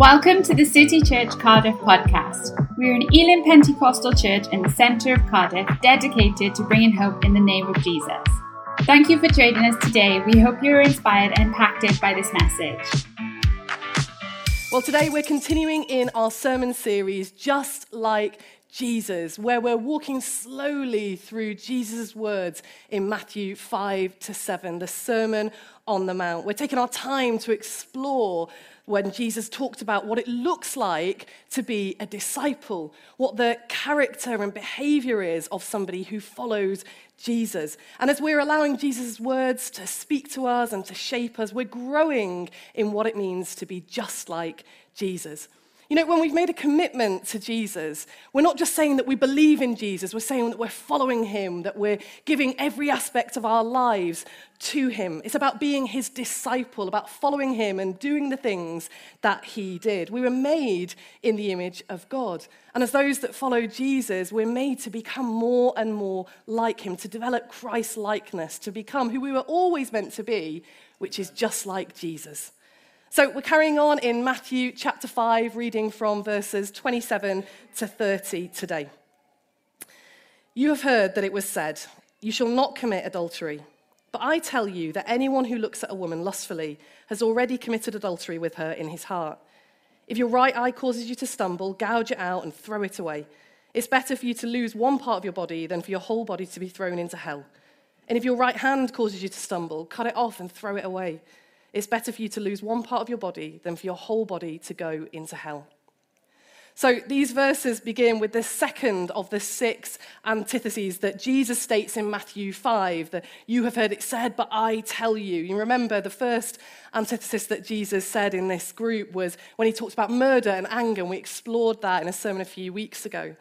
Welcome to the City Church Cardiff podcast. We're an Elim Pentecostal church in the centre of Cardiff dedicated to bringing hope in the name of Jesus. Thank you for joining us today. We hope you're inspired and impacted by this message. Well, today we're continuing in our sermon series, Just Like Jesus, where we're walking slowly through Jesus' words in Matthew 5 to 7, the Sermon on the Mount. We're taking our time to explore when Jesus talked about what it looks like to be a disciple, what the character and behavior is of somebody who follows Jesus. And as we're allowing Jesus' words to speak to us and to shape us, we're growing in what it means to be just like Jesus. You know, when we've made a commitment to Jesus, we're not just saying that we believe in Jesus, we're saying that we're following him, that we're giving every aspect of our lives to him. It's about being his disciple, about following him and doing the things that he did. We were made in the image of God. And as those that follow Jesus, we're made to become more and more like him, to develop Christ likeness, to become who we were always meant to be, which is just like Jesus. So we're carrying on in Matthew chapter 5, reading from verses 27 to 30 today. You have heard that it was said, You shall not commit adultery. But I tell you that anyone who looks at a woman lustfully has already committed adultery with her in his heart. If your right eye causes you to stumble, gouge it out and throw it away. It's better for you to lose one part of your body than for your whole body to be thrown into hell. And if your right hand causes you to stumble, cut it off and throw it away. It's better for you to lose one part of your body than for your whole body to go into hell. So these verses begin with the second of the six antitheses that Jesus states in Matthew 5 that you have heard it said, but I tell you. You remember the first antithesis that Jesus said in this group was when he talked about murder and anger, and we explored that in a sermon a few weeks ago.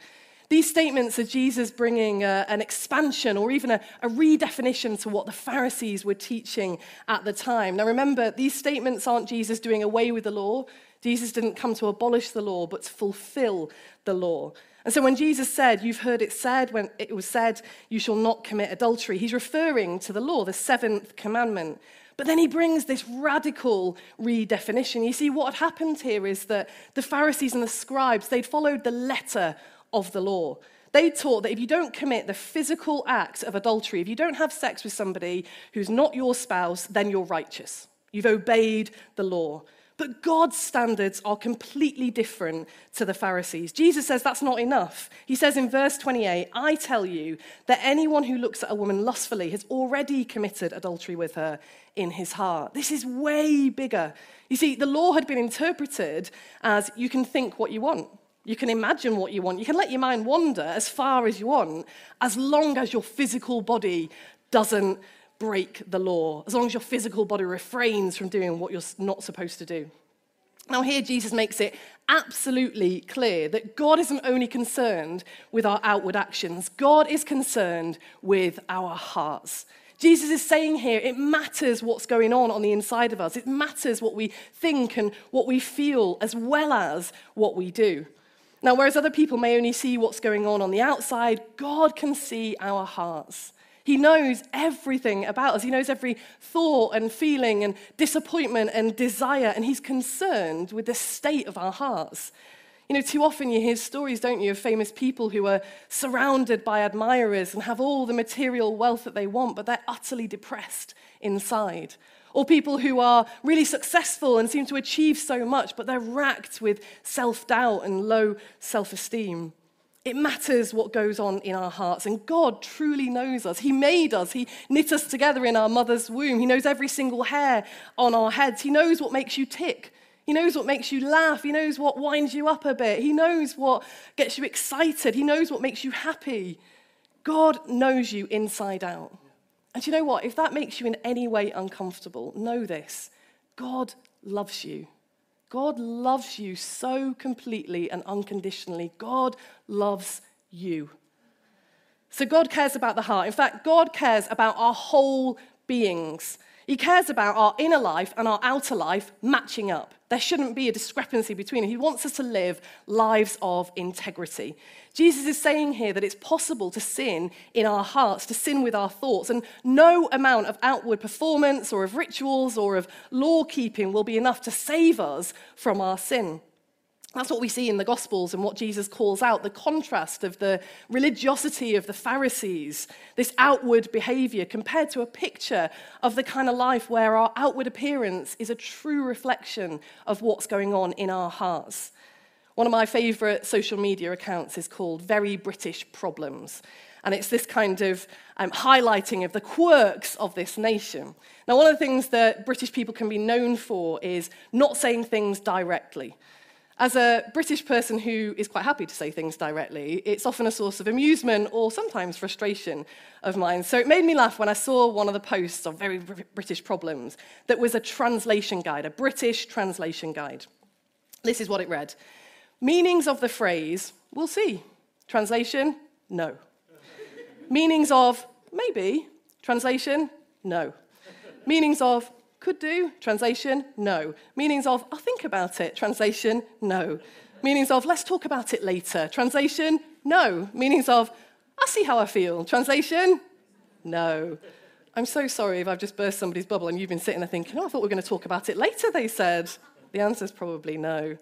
These statements are Jesus bringing a, uh, an expansion or even a, a redefinition to what the Pharisees were teaching at the time. Now, remember, these statements aren't Jesus doing away with the law. Jesus didn't come to abolish the law, but to fulfill the law. And so when Jesus said, You've heard it said, when it was said, You shall not commit adultery, he's referring to the law, the seventh commandment. But then he brings this radical redefinition. You see, what had happened here is that the Pharisees and the scribes, they'd followed the letter of the law. They taught that if you don't commit the physical act of adultery, if you don't have sex with somebody who's not your spouse, then you're righteous. You've obeyed the law. But God's standards are completely different to the Pharisees. Jesus says that's not enough. He says in verse 28 I tell you that anyone who looks at a woman lustfully has already committed adultery with her in his heart. This is way bigger. You see, the law had been interpreted as you can think what you want. You can imagine what you want. You can let your mind wander as far as you want, as long as your physical body doesn't break the law, as long as your physical body refrains from doing what you're not supposed to do. Now, here Jesus makes it absolutely clear that God isn't only concerned with our outward actions, God is concerned with our hearts. Jesus is saying here it matters what's going on on the inside of us. It matters what we think and what we feel, as well as what we do. Now, whereas other people may only see what's going on on the outside, God can see our hearts. He knows everything about us. He knows every thought and feeling and disappointment and desire, and He's concerned with the state of our hearts. You know, too often you hear stories, don't you, of famous people who are surrounded by admirers and have all the material wealth that they want, but they're utterly depressed inside. Or people who are really successful and seem to achieve so much, but they're racked with self doubt and low self esteem. It matters what goes on in our hearts, and God truly knows us. He made us, He knit us together in our mother's womb. He knows every single hair on our heads. He knows what makes you tick. He knows what makes you laugh. He knows what winds you up a bit. He knows what gets you excited. He knows what makes you happy. God knows you inside out. And you know what? If that makes you in any way uncomfortable, know this God loves you. God loves you so completely and unconditionally. God loves you. So God cares about the heart. In fact, God cares about our whole beings. He cares about our inner life and our outer life matching up. There shouldn't be a discrepancy between. He wants us to live lives of integrity. Jesus is saying here that it's possible to sin in our hearts, to sin with our thoughts, and no amount of outward performance or of rituals or of law keeping will be enough to save us from our sin. That's what we see in the Gospels and what Jesus calls out the contrast of the religiosity of the Pharisees, this outward behavior, compared to a picture of the kind of life where our outward appearance is a true reflection of what's going on in our hearts. One of my favorite social media accounts is called Very British Problems. And it's this kind of um, highlighting of the quirks of this nation. Now, one of the things that British people can be known for is not saying things directly. As a British person who is quite happy to say things directly, it's often a source of amusement or sometimes frustration of mine. So it made me laugh when I saw one of the posts of Very British Problems that was a translation guide, a British translation guide. This is what it read Meanings of the phrase, we'll see. Translation, no. Meanings of maybe. Translation, no. Meanings of could do. Translation, no. Meanings of, I'll think about it. Translation, no. Meanings of, let's talk about it later. Translation, no. Meanings of, I'll see how I feel. Translation, no. I'm so sorry if I've just burst somebody's bubble and you've been sitting there thinking, oh, I thought we were going to talk about it later, they said. The answer is probably no.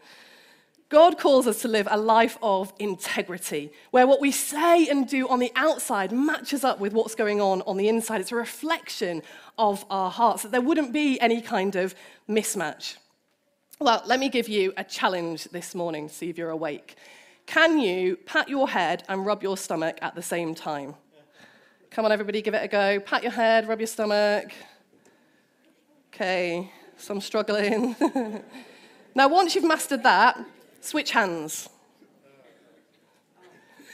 God calls us to live a life of integrity, where what we say and do on the outside matches up with what's going on on the inside. It's a reflection of our hearts, that there wouldn't be any kind of mismatch. Well, let me give you a challenge this morning, see if you're awake. Can you pat your head and rub your stomach at the same time? Come on, everybody, give it a go. Pat your head, rub your stomach. Okay, some struggling. now, once you've mastered that, Switch hands.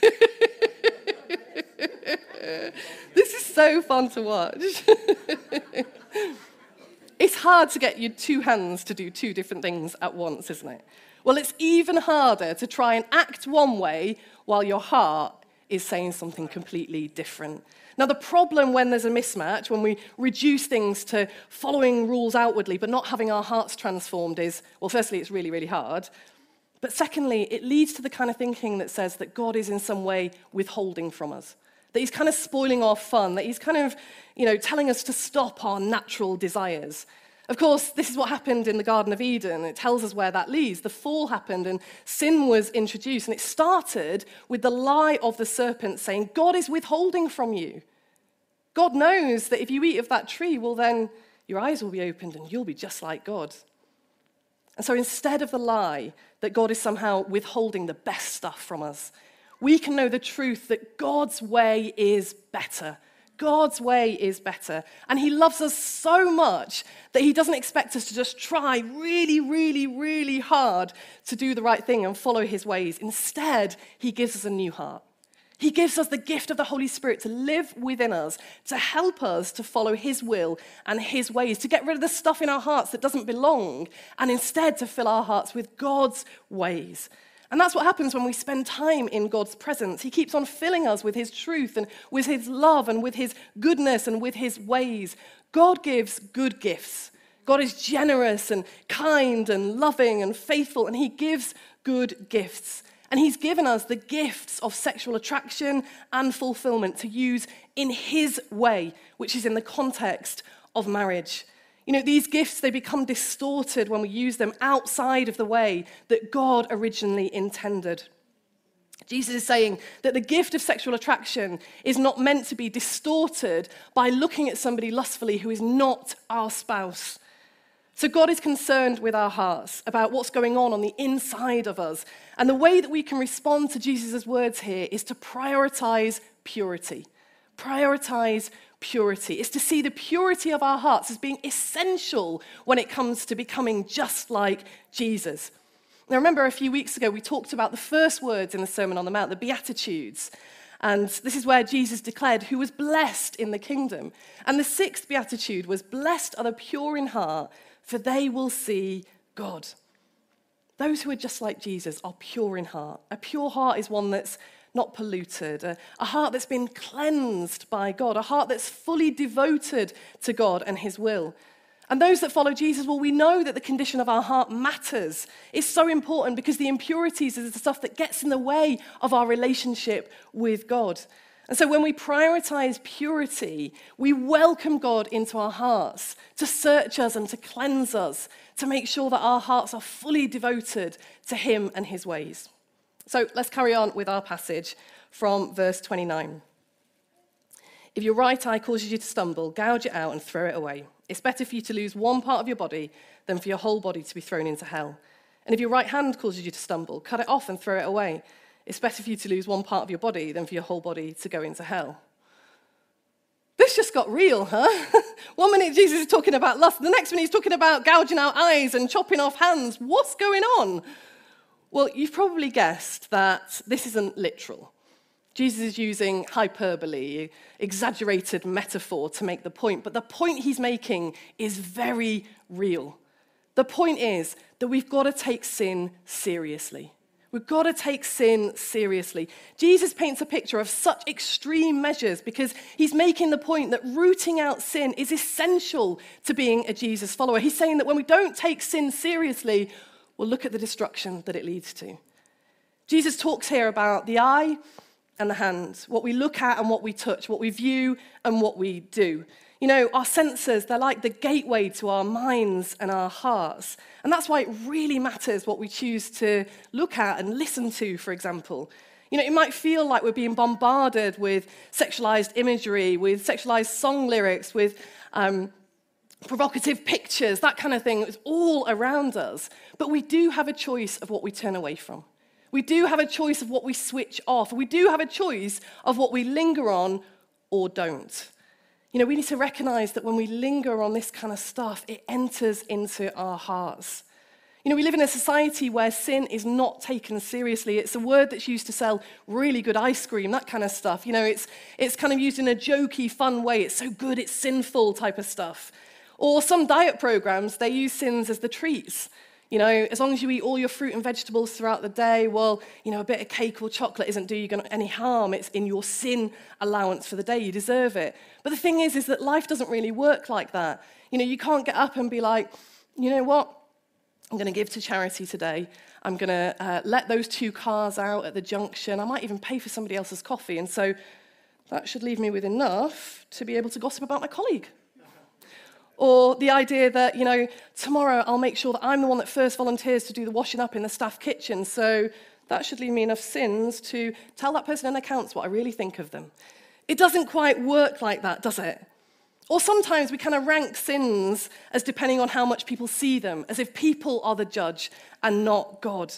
this is so fun to watch. it's hard to get your two hands to do two different things at once, isn't it? Well, it's even harder to try and act one way while your heart is saying something completely different. Now, the problem when there's a mismatch, when we reduce things to following rules outwardly but not having our hearts transformed, is well, firstly, it's really, really hard. But secondly, it leads to the kind of thinking that says that God is in some way withholding from us, that he's kind of spoiling our fun, that he's kind of, you know, telling us to stop our natural desires. Of course, this is what happened in the Garden of Eden. It tells us where that leads. The fall happened and sin was introduced. And it started with the lie of the serpent saying, God is withholding from you. God knows that if you eat of that tree, well, then your eyes will be opened and you'll be just like God. And so instead of the lie that God is somehow withholding the best stuff from us, we can know the truth that God's way is better. God's way is better. And He loves us so much that He doesn't expect us to just try really, really, really hard to do the right thing and follow His ways. Instead, He gives us a new heart. He gives us the gift of the Holy Spirit to live within us, to help us to follow His will and His ways, to get rid of the stuff in our hearts that doesn't belong, and instead to fill our hearts with God's ways. And that's what happens when we spend time in God's presence. He keeps on filling us with His truth and with His love and with His goodness and with His ways. God gives good gifts. God is generous and kind and loving and faithful, and He gives good gifts. And he's given us the gifts of sexual attraction and fulfillment to use in his way, which is in the context of marriage. You know, these gifts, they become distorted when we use them outside of the way that God originally intended. Jesus is saying that the gift of sexual attraction is not meant to be distorted by looking at somebody lustfully who is not our spouse. So, God is concerned with our hearts about what's going on on the inside of us. And the way that we can respond to Jesus' words here is to prioritize purity. Prioritize purity. It's to see the purity of our hearts as being essential when it comes to becoming just like Jesus. Now, remember a few weeks ago, we talked about the first words in the Sermon on the Mount, the Beatitudes. And this is where Jesus declared who was blessed in the kingdom. And the sixth beatitude was Blessed are the pure in heart, for they will see God. Those who are just like Jesus are pure in heart. A pure heart is one that's not polluted, a, a, heart that's been cleansed by God, a heart that's fully devoted to God and His will. And those that follow Jesus, well, we know that the condition of our heart matters. It's so important because the impurities is the stuff that gets in the way of our relationship with God. And so when we prioritize purity, we welcome God into our hearts to search us and to cleanse us, to make sure that our hearts are fully devoted to Him and His ways. So let's carry on with our passage from verse 29. If your right eye causes you to stumble, gouge it out and throw it away. It's better for you to lose one part of your body than for your whole body to be thrown into hell. And if your right hand causes you to stumble, cut it off and throw it away. It's better for you to lose one part of your body than for your whole body to go into hell. This just got real, huh? one minute Jesus is talking about lust, the next minute he's talking about gouging out eyes and chopping off hands. What's going on? Well, you've probably guessed that this isn't literal. Jesus is using hyperbole, exaggerated metaphor to make the point, but the point he's making is very real. The point is that we've got to take sin seriously. We've got to take sin seriously. Jesus paints a picture of such extreme measures because he's making the point that rooting out sin is essential to being a Jesus follower. He's saying that when we don't take sin seriously, we'll look at the destruction that it leads to. Jesus talks here about the eye and the hand, what we look at and what we touch, what we view and what we do. You know, our senses, they're like the gateway to our minds and our hearts. And that's why it really matters what we choose to look at and listen to, for example. You know, it might feel like we're being bombarded with sexualized imagery, with sexualized song lyrics, with um, provocative pictures, that kind of thing. It's all around us. But we do have a choice of what we turn away from. We do have a choice of what we switch off. We do have a choice of what we linger on or don't. You know, we need to recognize that when we linger on this kind of stuff, it enters into our hearts. You know, we live in a society where sin is not taken seriously. It's a word that's used to sell really good ice cream, that kind of stuff. You know, it's, it's kind of used in a jokey, fun way. It's so good, it's sinful type of stuff. Or some diet programs, they use sins as the treats. You know, as long as you eat all your fruit and vegetables throughout the day, well, you know, a bit of cake or chocolate isn't doing you any harm. It's in your sin allowance for the day. You deserve it. But the thing is, is that life doesn't really work like that. You know, you can't get up and be like, you know what? I'm going to give to charity today. I'm going to uh, let those two cars out at the junction. I might even pay for somebody else's coffee. And so that should leave me with enough to be able to gossip about my colleague. Or the idea that, you know, tomorrow I'll make sure that I'm the one that first volunteers to do the washing up in the staff kitchen. So that should leave me enough sins to tell that person in accounts what I really think of them. It doesn't quite work like that, does it? Or sometimes we kind of rank sins as depending on how much people see them, as if people are the judge and not God.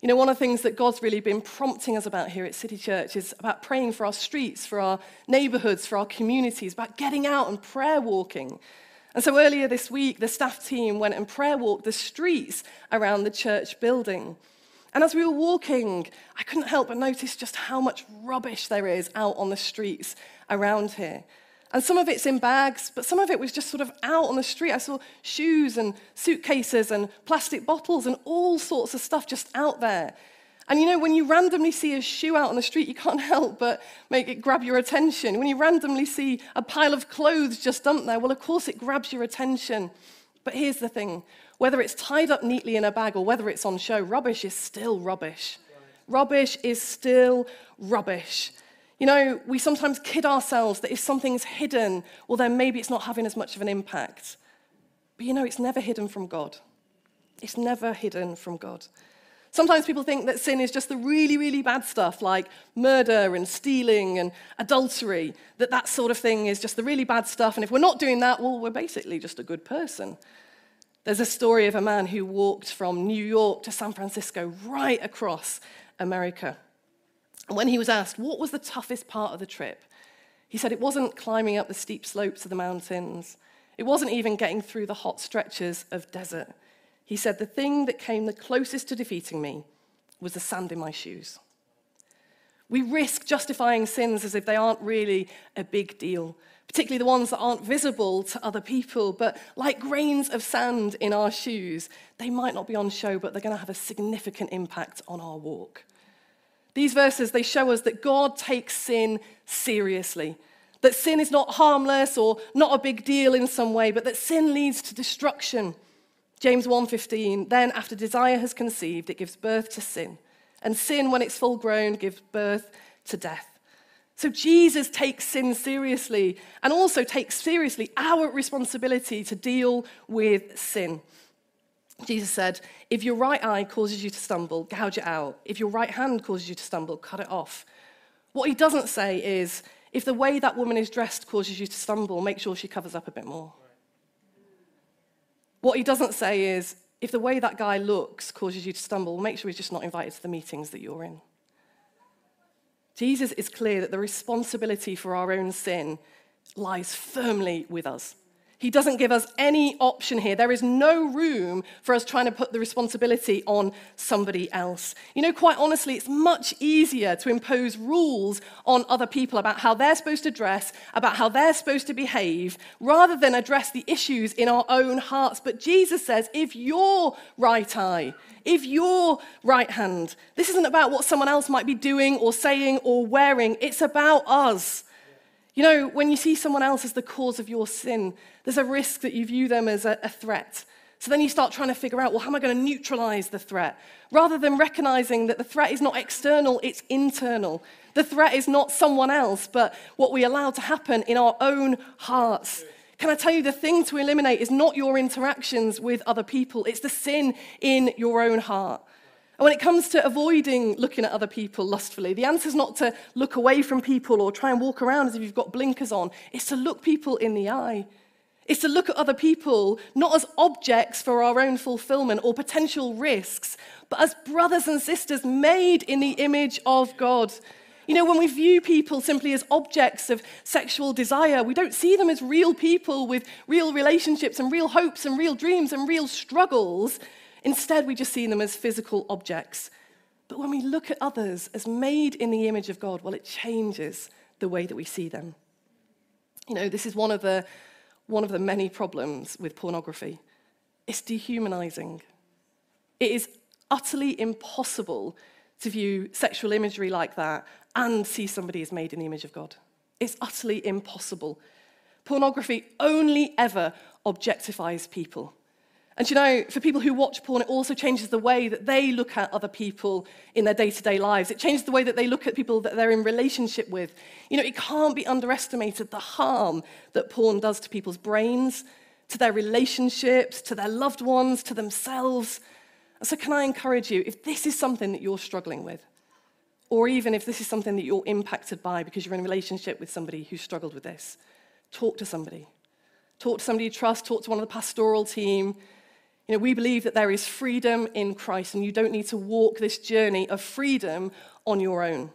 You know, one of the things that God's really been prompting us about here at City Church is about praying for our streets, for our neighborhoods, for our communities, about getting out and prayer walking. And so earlier this week, the staff team went and prayer walked the streets around the church building. And as we were walking, I couldn't help but notice just how much rubbish there is out on the streets around here. And some of it's in bags, but some of it was just sort of out on the street. I saw shoes and suitcases and plastic bottles and all sorts of stuff just out there. And you know, when you randomly see a shoe out on the street, you can't help but make it grab your attention. When you randomly see a pile of clothes just dumped there, well, of course it grabs your attention. But here's the thing whether it's tied up neatly in a bag or whether it's on show, rubbish is still rubbish. Rubbish is still rubbish. You know, we sometimes kid ourselves that if something's hidden, well, then maybe it's not having as much of an impact. But you know, it's never hidden from God. It's never hidden from God. Sometimes people think that sin is just the really, really bad stuff like murder and stealing and adultery, that that sort of thing is just the really bad stuff. And if we're not doing that, well, we're basically just a good person. There's a story of a man who walked from New York to San Francisco right across America. And when he was asked, what was the toughest part of the trip? He said it wasn't climbing up the steep slopes of the mountains. It wasn't even getting through the hot stretches of desert. He said, The thing that came the closest to defeating me was the sand in my shoes. We risk justifying sins as if they aren't really a big deal, particularly the ones that aren't visible to other people. But like grains of sand in our shoes, they might not be on show, but they're going to have a significant impact on our walk. These verses, they show us that God takes sin seriously. That sin is not harmless or not a big deal in some way, but that sin leads to destruction. James 1:15 Then after desire has conceived it gives birth to sin and sin when it's full grown gives birth to death. So Jesus takes sin seriously and also takes seriously our responsibility to deal with sin. Jesus said, If your right eye causes you to stumble, gouge it out. If your right hand causes you to stumble, cut it off. What he doesn't say is, if the way that woman is dressed causes you to stumble, make sure she covers up a bit more. What he doesn't say is, if the way that guy looks causes you to stumble, make sure he's just not invited to the meetings that you're in. Jesus is clear that the responsibility for our own sin lies firmly with us. He doesn't give us any option here. There is no room for us trying to put the responsibility on somebody else. You know, quite honestly, it's much easier to impose rules on other people about how they're supposed to dress, about how they're supposed to behave, rather than address the issues in our own hearts. But Jesus says, if your right eye, if your right hand, this isn't about what someone else might be doing or saying or wearing, it's about us. You know, when you see someone else as the cause of your sin, there's a risk that you view them as a, a threat. So then you start trying to figure out, well, how am I going to neutralize the threat? Rather than recognizing that the threat is not external, it's internal. The threat is not someone else, but what we allow to happen in our own hearts. Can I tell you, the thing to eliminate is not your interactions with other people, it's the sin in your own heart. And when it comes to avoiding looking at other people lustfully, the answer is not to look away from people or try and walk around as if you've got blinkers on. It's to look people in the eye. It's to look at other people not as objects for our own fulfillment or potential risks, but as brothers and sisters made in the image of God. You know, when we view people simply as objects of sexual desire, we don't see them as real people with real relationships and real hopes and real dreams and real struggles. Instead, we just see them as physical objects. But when we look at others as made in the image of God, well, it changes the way that we see them. You know, this is one of the, one of the many problems with pornography. It's dehumanizing. It is utterly impossible to view sexual imagery like that and see somebody as made in the image of God. It's utterly impossible. Pornography only ever objectifies people. And you know, for people who watch porn, it also changes the way that they look at other people in their day to day lives. It changes the way that they look at people that they're in relationship with. You know, it can't be underestimated the harm that porn does to people's brains, to their relationships, to their loved ones, to themselves. So, can I encourage you, if this is something that you're struggling with, or even if this is something that you're impacted by because you're in a relationship with somebody who struggled with this, talk to somebody. Talk to somebody you trust, talk to one of the pastoral team you know, we believe that there is freedom in Christ, and you don't need to walk this journey of freedom on your own.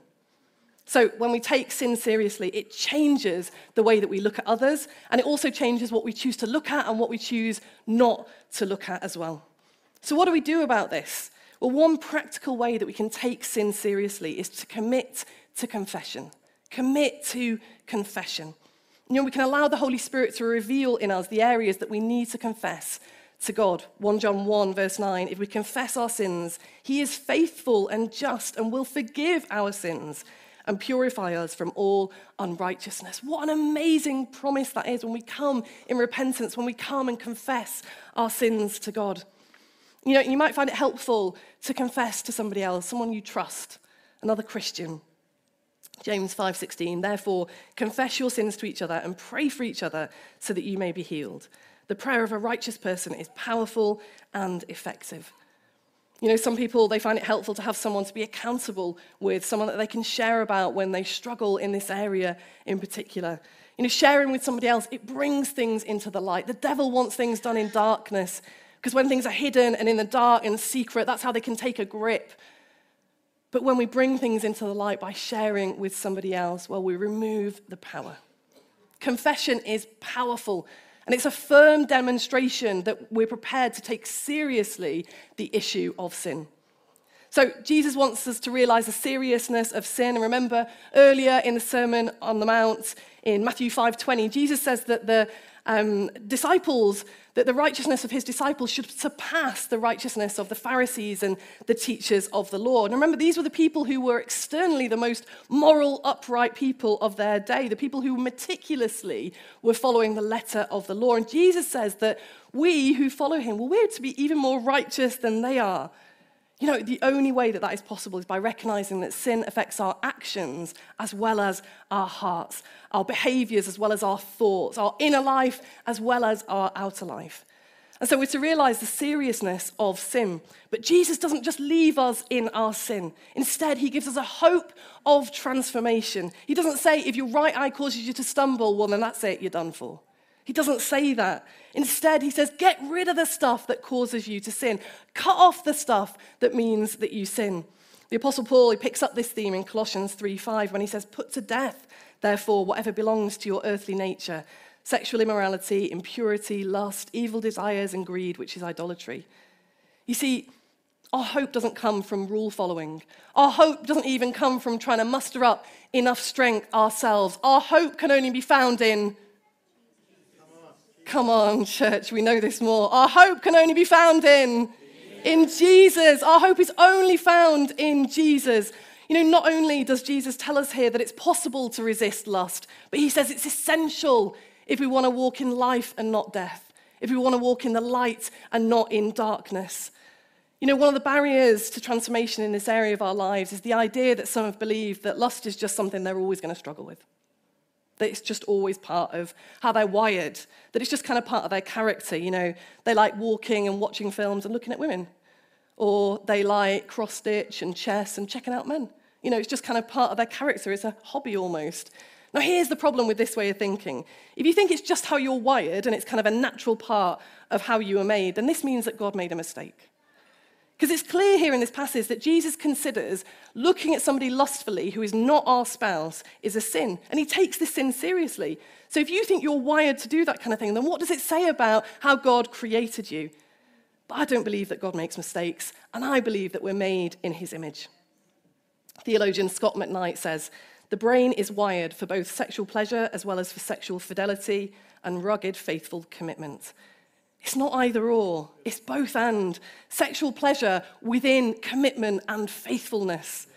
So, when we take sin seriously, it changes the way that we look at others, and it also changes what we choose to look at and what we choose not to look at as well. So, what do we do about this? Well, one practical way that we can take sin seriously is to commit to confession. Commit to confession. You know, we can allow the Holy Spirit to reveal in us the areas that we need to confess to God. 1 John 1, verse 9 If we confess our sins, he is faithful and just and will forgive our sins and purify us from all unrighteousness. What an amazing promise that is when we come in repentance, when we come and confess our sins to God. You know, you might find it helpful to confess to somebody else, someone you trust, another Christian. James 5:16 Therefore confess your sins to each other and pray for each other so that you may be healed. The prayer of a righteous person is powerful and effective. You know, some people, they find it helpful to have someone to be accountable with, someone that they can share about when they struggle in this area in particular. You know, sharing with somebody else, it brings things into the light. The devil wants things done in darkness because when things are hidden and in the dark and secret, that's how they can take a grip. But when we bring things into the light by sharing with somebody else, well, we remove the power. Confession is powerful and it's a firm demonstration that we're prepared to take seriously the issue of sin. So, Jesus wants us to realize the seriousness of sin. And remember, earlier in the Sermon on the Mount in Matthew 5:20, Jesus says that the um, disciples, that the righteousness of his disciples should surpass the righteousness of the Pharisees and the teachers of the law. And remember, these were the people who were externally the most moral, upright people of their day, the people who meticulously were following the letter of the law. And Jesus says that we who follow him, well, we're to be even more righteous than they are. You know, the only way that that is possible is by recognizing that sin affects our actions as well as our hearts, our behaviors as well as our thoughts, our inner life as well as our outer life. And so we're to realize the seriousness of sin. But Jesus doesn't just leave us in our sin. Instead, he gives us a hope of transformation. He doesn't say, if your right eye causes you to stumble, well, then that's it, you're done for. He doesn't say that. Instead, he says, get rid of the stuff that causes you to sin. Cut off the stuff that means that you sin. The Apostle Paul, he picks up this theme in Colossians 3:5 when he says, Put to death, therefore, whatever belongs to your earthly nature sexual immorality, impurity, lust, evil desires, and greed, which is idolatry. You see, our hope doesn't come from rule following. Our hope doesn't even come from trying to muster up enough strength ourselves. Our hope can only be found in Come on, church, we know this more. Our hope can only be found in in Jesus. Our hope is only found in Jesus. You know, not only does Jesus tell us here that it's possible to resist lust, but he says it's essential if we want to walk in life and not death, if we want to walk in the light and not in darkness. You know, one of the barriers to transformation in this area of our lives is the idea that some have believed that lust is just something they're always going to struggle with that it's just always part of how they're wired, that it's just kind of part of their character. You know, they like walking and watching films and looking at women, or they like cross stitch and chess and checking out men. You know, it's just kind of part of their character, it's a hobby almost. Now, here's the problem with this way of thinking. If you think it's just how you're wired and it's kind of a natural part of how you were made, then this means that God made a mistake. Because it's clear here in this passage that Jesus considers looking at somebody lustfully who is not our spouse is a sin, and he takes this sin seriously. So if you think you're wired to do that kind of thing, then what does it say about how God created you? But I don't believe that God makes mistakes, and I believe that we're made in his image. Theologian Scot McKnight says the brain is wired for both sexual pleasure as well as for sexual fidelity and rugged, faithful commitment. It's not either or, it's both and. Sexual pleasure within commitment and faithfulness.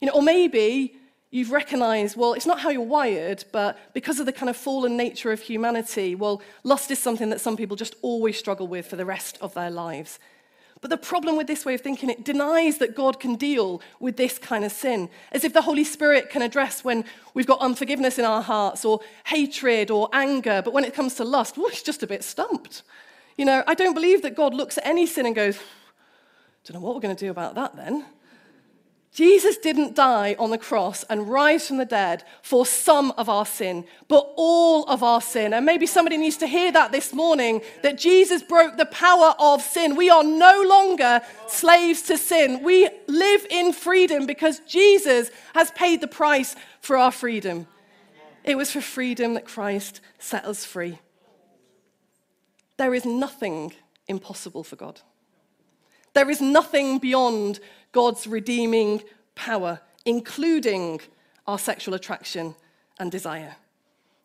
You know, or maybe you've recognized, well, it's not how you're wired, but because of the kind of fallen nature of humanity, well, lust is something that some people just always struggle with for the rest of their lives. But the problem with this way of thinking, it denies that God can deal with this kind of sin, as if the Holy Spirit can address when we've got unforgiveness in our hearts or hatred or anger. But when it comes to lust, well, it's just a bit stumped. You know, I don't believe that God looks at any sin and goes, don't know what we're going to do about that then. Jesus didn't die on the cross and rise from the dead for some of our sin, but all of our sin. And maybe somebody needs to hear that this morning that Jesus broke the power of sin. We are no longer slaves to sin. We live in freedom because Jesus has paid the price for our freedom. It was for freedom that Christ set us free. There is nothing impossible for God. There is nothing beyond God's redeeming power, including our sexual attraction and desire.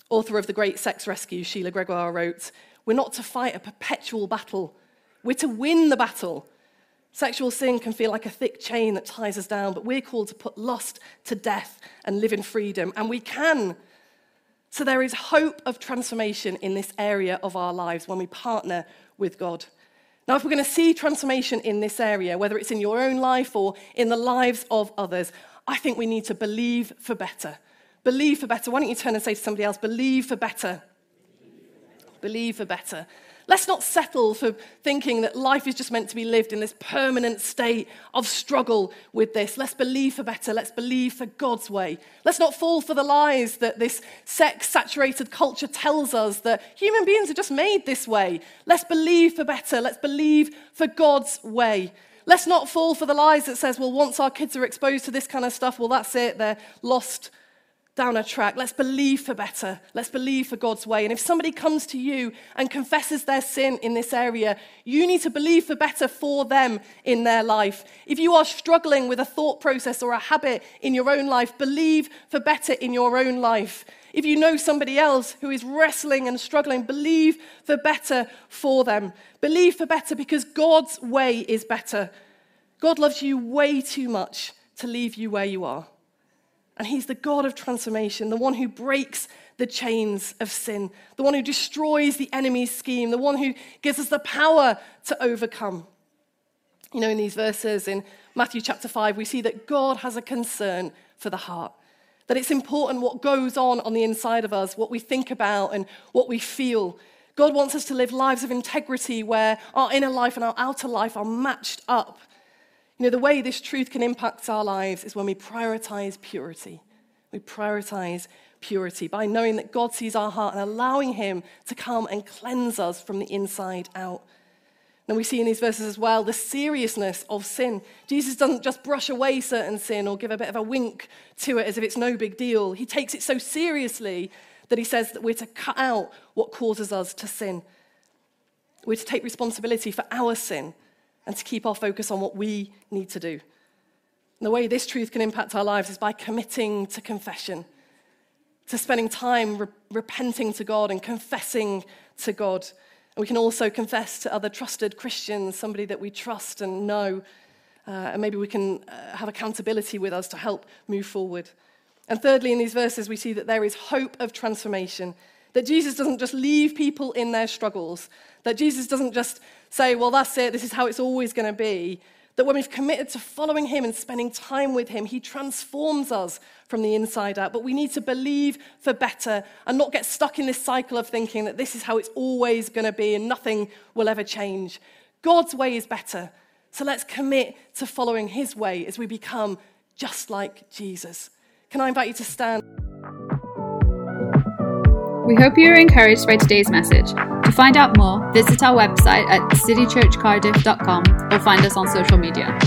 Author of The Great Sex Rescue, Sheila Gregoire wrote We're not to fight a perpetual battle, we're to win the battle. Sexual sin can feel like a thick chain that ties us down, but we're called to put lust to death and live in freedom. And we can so there is hope of transformation in this area of our lives when we partner with God. Now, if we're going to see transformation in this area, whether it's in your own life or in the lives of others, I think we need to believe for better. Believe for better. Why don't you turn and say to somebody else, believe for better? Believe for better. Let's not settle for thinking that life is just meant to be lived in this permanent state of struggle with this. Let's believe for better. Let's believe for God's way. Let's not fall for the lies that this sex saturated culture tells us that human beings are just made this way. Let's believe for better. Let's believe for God's way. Let's not fall for the lies that says, well, once our kids are exposed to this kind of stuff, well, that's it, they're lost down a track. Let's believe for better. Let's believe for God's way. And if somebody comes to you and confesses their sin in this area, you need to believe for better for them in their life. If you are struggling with a thought process or a habit in your own life, believe for better in your own life. If you know somebody else who is wrestling and struggling, believe for better for them. Believe for better because God's way is better. God loves you way too much to leave you where you are. And He's the God of transformation, the one who breaks the chains of sin, the one who destroys the enemy's scheme, the one who gives us the power to overcome. You know, in these verses in Matthew chapter 5, we see that God has a concern for the heart. That it's important what goes on on the inside of us, what we think about and what we feel. God wants us to live lives of integrity where our inner life and our outer life are matched up. You know, the way this truth can impact our lives is when we prioritize purity. We prioritize purity by knowing that God sees our heart and allowing Him to come and cleanse us from the inside out. And we see in these verses as well the seriousness of sin. Jesus doesn't just brush away certain sin or give a bit of a wink to it as if it's no big deal. He takes it so seriously that he says that we're to cut out what causes us to sin. We're to take responsibility for our sin and to keep our focus on what we need to do. And the way this truth can impact our lives is by committing to confession, to spending time re- repenting to God and confessing to God. And we can also confess to other trusted Christians, somebody that we trust and know. Uh, and maybe we can uh, have accountability with us to help move forward. And thirdly, in these verses, we see that there is hope of transformation. That Jesus doesn't just leave people in their struggles. That Jesus doesn't just say, well, that's it, this is how it's always going to be. That when we've committed to following Him and spending time with Him, He transforms us from the inside out. But we need to believe for better and not get stuck in this cycle of thinking that this is how it's always going to be and nothing will ever change. God's way is better. So let's commit to following His way as we become just like Jesus. Can I invite you to stand? We hope you are encouraged by today's message. To find out more, visit our website at citychurchcardiff.com or find us on social media.